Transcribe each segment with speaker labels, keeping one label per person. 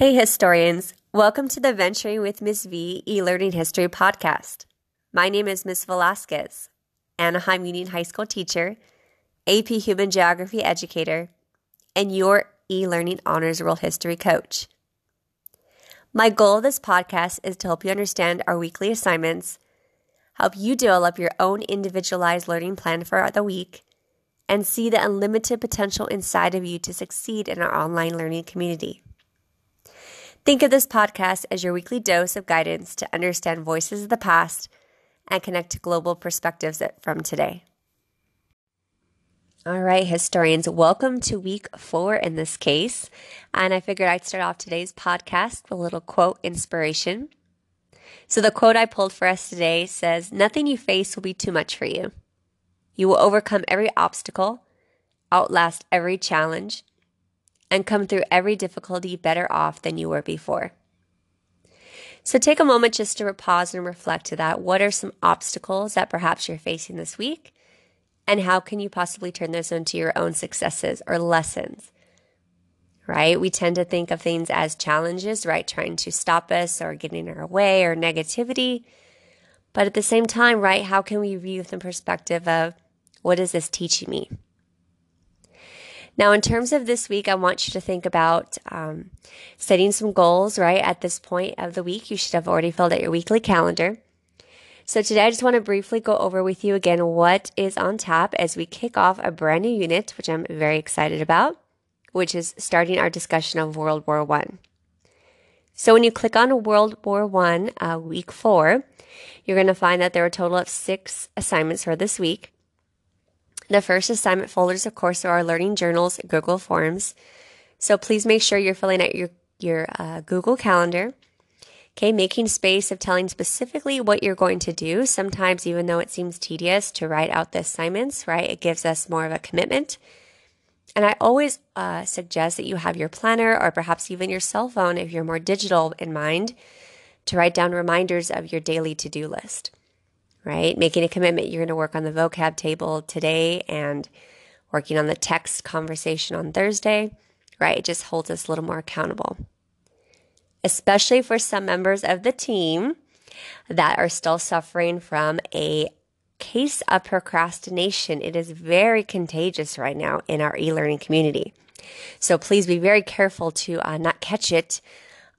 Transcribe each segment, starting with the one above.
Speaker 1: Hey, historians. Welcome to the Venturing with Ms. V e Learning History podcast. My name is Ms. Velasquez, Anaheim Union High School teacher, AP Human Geography educator, and your e learning honors world history coach. My goal of this podcast is to help you understand our weekly assignments, help you develop your own individualized learning plan for the week, and see the unlimited potential inside of you to succeed in our online learning community. Think of this podcast as your weekly dose of guidance to understand voices of the past and connect to global perspectives from today. All right, historians, welcome to week four in this case. And I figured I'd start off today's podcast with a little quote inspiration. So, the quote I pulled for us today says, Nothing you face will be too much for you. You will overcome every obstacle, outlast every challenge, and come through every difficulty better off than you were before. So take a moment just to pause and reflect to that. What are some obstacles that perhaps you're facing this week? And how can you possibly turn those into your own successes or lessons? Right? We tend to think of things as challenges, right? Trying to stop us or getting in our way or negativity. But at the same time, right? How can we view from the perspective of what is this teaching me? Now, in terms of this week, I want you to think about um, setting some goals, right? At this point of the week, you should have already filled out your weekly calendar. So, today I just want to briefly go over with you again what is on tap as we kick off a brand new unit, which I'm very excited about, which is starting our discussion of World War One. So, when you click on World War One, uh, week four, you're going to find that there are a total of six assignments for this week. The first assignment folders, of course, are our learning journals, Google Forms. So please make sure you're filling out your, your uh, Google Calendar. Okay, making space of telling specifically what you're going to do. Sometimes, even though it seems tedious to write out the assignments, right, it gives us more of a commitment. And I always uh, suggest that you have your planner or perhaps even your cell phone, if you're more digital in mind, to write down reminders of your daily to do list right? Making a commitment you're going to work on the vocab table today and working on the text conversation on Thursday, right? It just holds us a little more accountable. Especially for some members of the team that are still suffering from a case of procrastination. It is very contagious right now in our e learning community. So please be very careful to uh, not catch it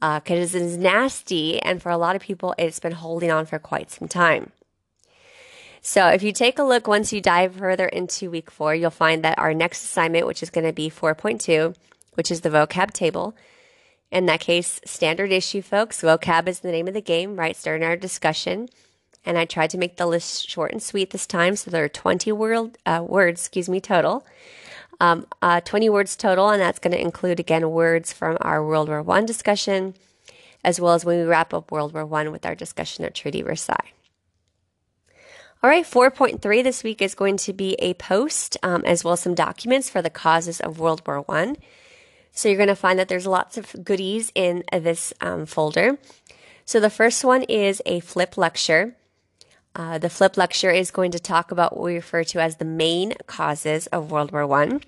Speaker 1: because uh, it is nasty. And for a lot of people, it's been holding on for quite some time. So if you take a look, once you dive further into week four, you'll find that our next assignment, which is going to be 4.2, which is the vocab table. In that case, standard issue, folks. Vocab is the name of the game, right? Starting our discussion. And I tried to make the list short and sweet this time. So there are 20 word, uh, words, excuse me, total. Um, uh, 20 words total, and that's going to include, again, words from our World War I discussion, as well as when we wrap up World War I with our discussion of Treaty Versailles. All right, 4.3 this week is going to be a post um, as well as some documents for the causes of World War One. So you're going to find that there's lots of goodies in this um, folder. So the first one is a flip lecture. Uh, the flip lecture is going to talk about what we refer to as the main causes of World War One.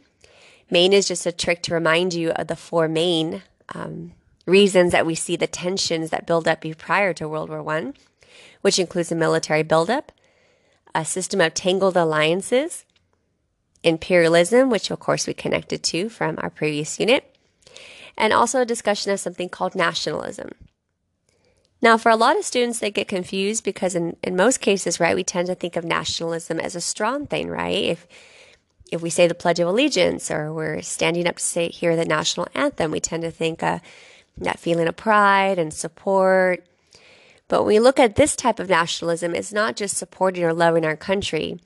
Speaker 1: Main is just a trick to remind you of the four main um, reasons that we see the tensions that build up prior to World War One, which includes a military buildup, a system of tangled alliances, imperialism, which of course we connected to from our previous unit, and also a discussion of something called nationalism. Now, for a lot of students, they get confused because in, in most cases, right, we tend to think of nationalism as a strong thing, right? If if we say the Pledge of Allegiance or we're standing up to say hear the national anthem, we tend to think uh, that feeling of pride and support but when we look at this type of nationalism, it's not just supporting or loving our country,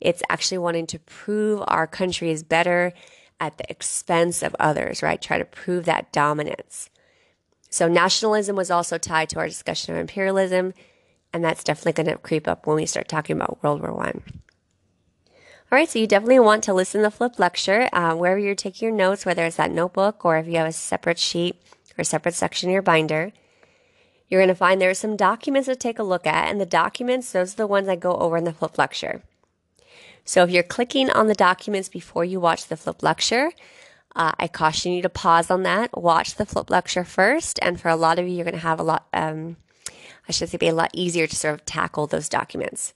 Speaker 1: it's actually wanting to prove our country is better at the expense of others, right? Try to prove that dominance. So nationalism was also tied to our discussion of imperialism, and that's definitely going to creep up when we start talking about World War One. All right, so you definitely want to listen to the flip lecture uh, wherever you're taking your notes, whether it's that notebook or if you have a separate sheet or separate section in your binder. You're going to find there are some documents to take a look at, and the documents, those are the ones I go over in the flip lecture. So if you're clicking on the documents before you watch the flip lecture, Uh, I caution you to pause on that, watch the flip lecture first, and for a lot of you, you're going to have a lot, um, I should say, be a lot easier to sort of tackle those documents.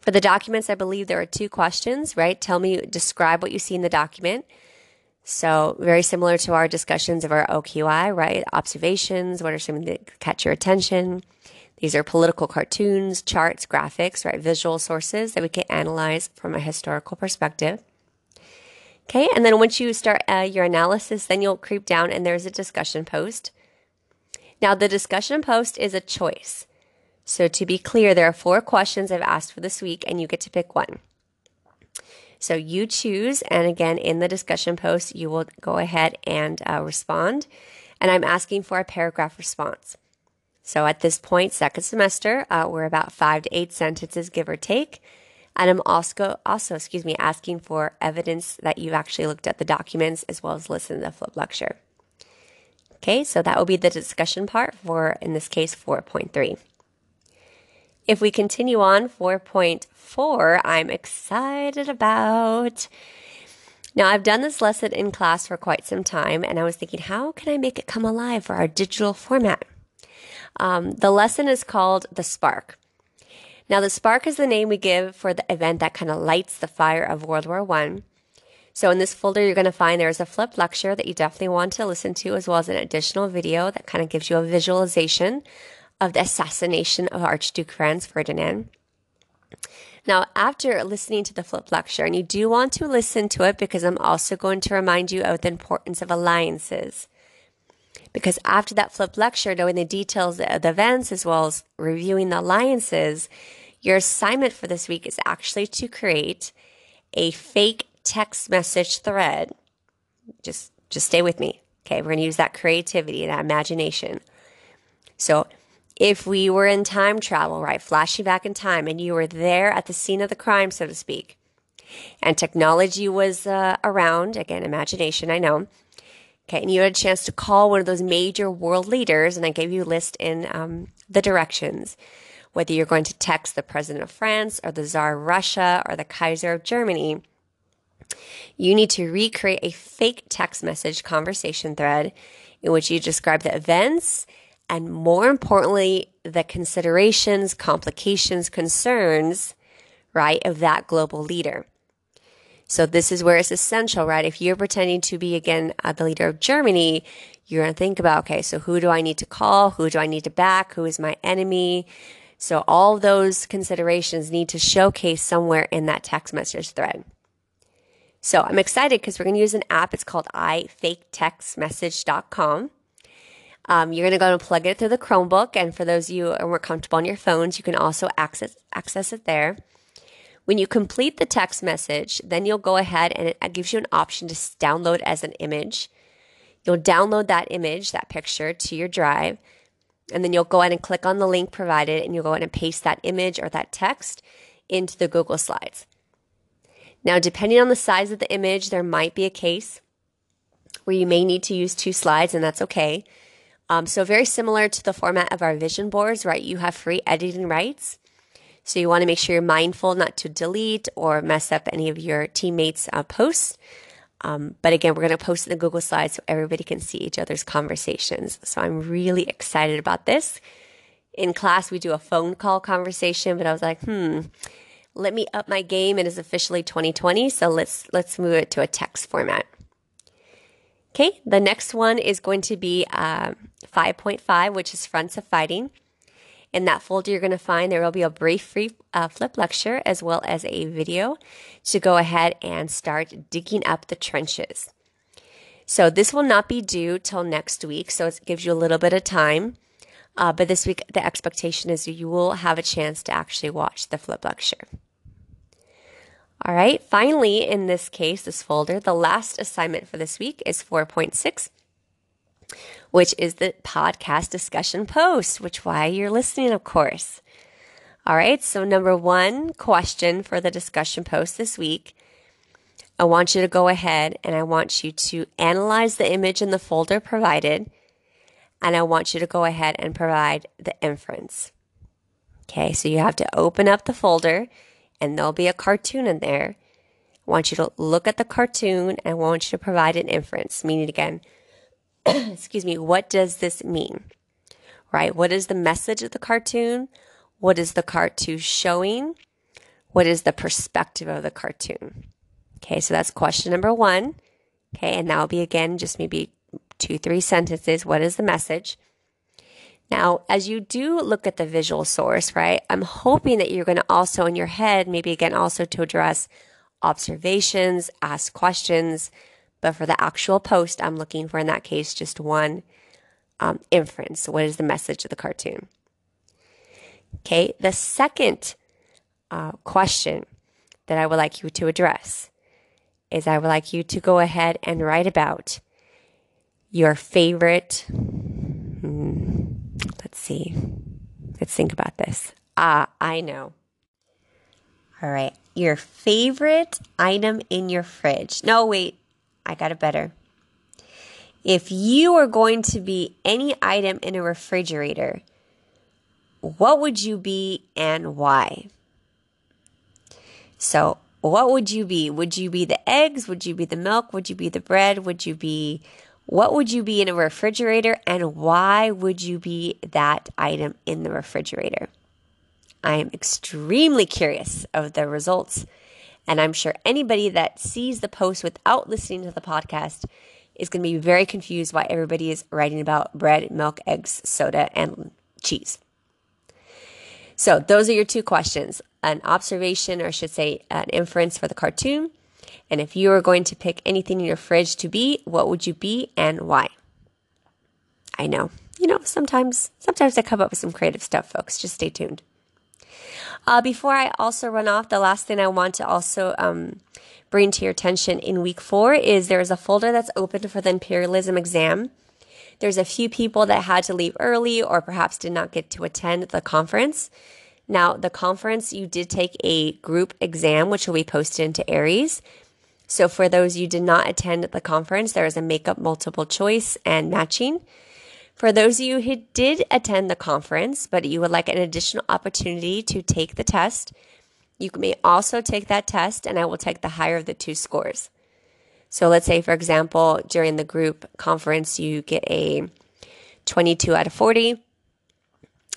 Speaker 1: For the documents, I believe there are two questions, right? Tell me, describe what you see in the document. So, very similar to our discussions of our OQI, right? Observations, what are some that catch your attention? These are political cartoons, charts, graphics, right? Visual sources that we can analyze from a historical perspective. Okay, and then once you start uh, your analysis, then you'll creep down and there's a discussion post. Now, the discussion post is a choice. So, to be clear, there are four questions I've asked for this week, and you get to pick one. So, you choose, and again, in the discussion post, you will go ahead and uh, respond. And I'm asking for a paragraph response. So, at this point, second semester, uh, we're about five to eight sentences, give or take. And I'm also, also, excuse me, asking for evidence that you've actually looked at the documents as well as listened to the flip lecture. Okay, so that will be the discussion part for, in this case, 4.3. If we continue on, 4.4, I'm excited about. Now, I've done this lesson in class for quite some time, and I was thinking, how can I make it come alive for our digital format? Um, the lesson is called The Spark. Now, the spark is the name we give for the event that kind of lights the fire of World War One. So in this folder, you're going to find there's a flip lecture that you definitely want to listen to, as well as an additional video that kind of gives you a visualization of the assassination of Archduke Franz Ferdinand. Now, after listening to the flip lecture, and you do want to listen to it because I'm also going to remind you of the importance of alliances. Because after that flip lecture, knowing the details of the events as well as reviewing the alliances, your assignment for this week is actually to create a fake text message thread. Just just stay with me. Okay, we're going to use that creativity, that imagination. So, if we were in time travel, right, flashing back in time, and you were there at the scene of the crime, so to speak, and technology was uh, around, again, imagination, I know. Okay, and you had a chance to call one of those major world leaders, and I gave you a list in um, the directions whether you're going to text the president of France or the czar of Russia or the Kaiser of Germany, you need to recreate a fake text message conversation thread in which you describe the events and, more importantly, the considerations, complications, concerns, right, of that global leader. So this is where it's essential, right? If you're pretending to be again uh, the leader of Germany, you're going to think about, okay, so who do I need to call? Who do I need to back? Who is my enemy? So all those considerations need to showcase somewhere in that text message thread. So I'm excited because we're going to use an app. It's called ifaketextmessage.com. Um, you're going to go and plug it through the Chromebook. And for those of you who are more comfortable on your phones, you can also access, access it there. When you complete the text message, then you'll go ahead and it gives you an option to download as an image. You'll download that image, that picture, to your drive. And then you'll go ahead and click on the link provided and you'll go ahead and paste that image or that text into the Google Slides. Now, depending on the size of the image, there might be a case where you may need to use two slides, and that's okay. Um, so, very similar to the format of our vision boards, right? You have free editing rights. So, you want to make sure you're mindful not to delete or mess up any of your teammates' uh, posts. Um, but again, we're going to post in the Google Slides so everybody can see each other's conversations. So I'm really excited about this. In class, we do a phone call conversation, but I was like, hmm, let me up my game. It is officially 2020, so let's let's move it to a text format. Okay, the next one is going to be uh, 5.5, which is fronts of fighting. In that folder, you're going to find there will be a brief free uh, flip lecture as well as a video to go ahead and start digging up the trenches. So this will not be due till next week, so it gives you a little bit of time. Uh, but this week, the expectation is you will have a chance to actually watch the flip lecture. All right, finally, in this case, this folder, the last assignment for this week is 4.6 which is the podcast discussion post, which why you're listening, of course. All right. So number one question for the discussion post this week. I want you to go ahead and I want you to analyze the image in the folder provided. And I want you to go ahead and provide the inference. Okay. So you have to open up the folder and there'll be a cartoon in there. I want you to look at the cartoon and I want you to provide an inference, meaning again, excuse me, what does this mean? Right? What is the message of the cartoon? What is the cartoon showing? What is the perspective of the cartoon? Okay, so that's question number one. Okay, and that will be again just maybe two, three sentences. What is the message? Now, as you do look at the visual source, right, I'm hoping that you're going to also in your head, maybe again, also to address observations, ask questions. But for the actual post, I'm looking for in that case just one um, inference. What is the message of the cartoon? Okay, the second uh, question that I would like you to address is I would like you to go ahead and write about your favorite. Hmm, let's see. Let's think about this. Ah, I know. All right. Your favorite item in your fridge. No, wait. I got it better. If you were going to be any item in a refrigerator, what would you be and why? So, what would you be? Would you be the eggs? Would you be the milk? Would you be the bread? Would you be what would you be in a refrigerator and why would you be that item in the refrigerator? I am extremely curious of the results, and I'm sure anybody that sees the post without listening to the podcast is going to be very confused why everybody is writing about bread, milk, eggs, soda, and cheese. So, those are your two questions an observation, or I should say, an inference for the cartoon. And if you were going to pick anything in your fridge to be, what would you be and why? I know, you know, sometimes, sometimes I come up with some creative stuff, folks. Just stay tuned. Uh, before I also run off, the last thing I want to also um, bring to your attention in week four is there's a folder that's open for the imperialism exam. There's a few people that had to leave early or perhaps did not get to attend the conference. Now, the conference, you did take a group exam, which will be posted into Aeries. So, for those you did not attend the conference, there is a makeup multiple choice and matching. For those of you who did attend the conference, but you would like an additional opportunity to take the test, you may also take that test, and I will take the higher of the two scores. So let's say, for example, during the group conference, you get a 22 out of 40.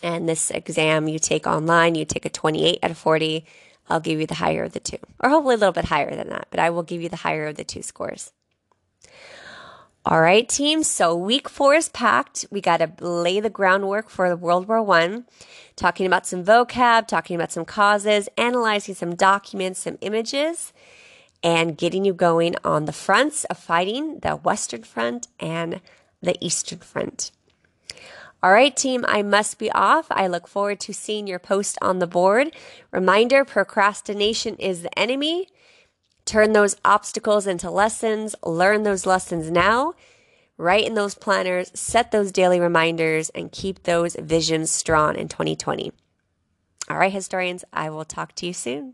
Speaker 1: And this exam you take online, you take a 28 out of 40. I'll give you the higher of the two, or hopefully a little bit higher than that, but I will give you the higher of the two scores. All right, team. So week four is packed. We got to lay the groundwork for the World War One, talking about some vocab, talking about some causes, analyzing some documents, some images and getting you going on the fronts of fighting the Western Front and the Eastern Front. All right, team, I must be off. I look forward to seeing your post on the board. Reminder procrastination is the enemy. Turn those obstacles into lessons. Learn those lessons now. Write in those planners, set those daily reminders, and keep those visions strong in 2020. All right, historians, I will talk to you soon.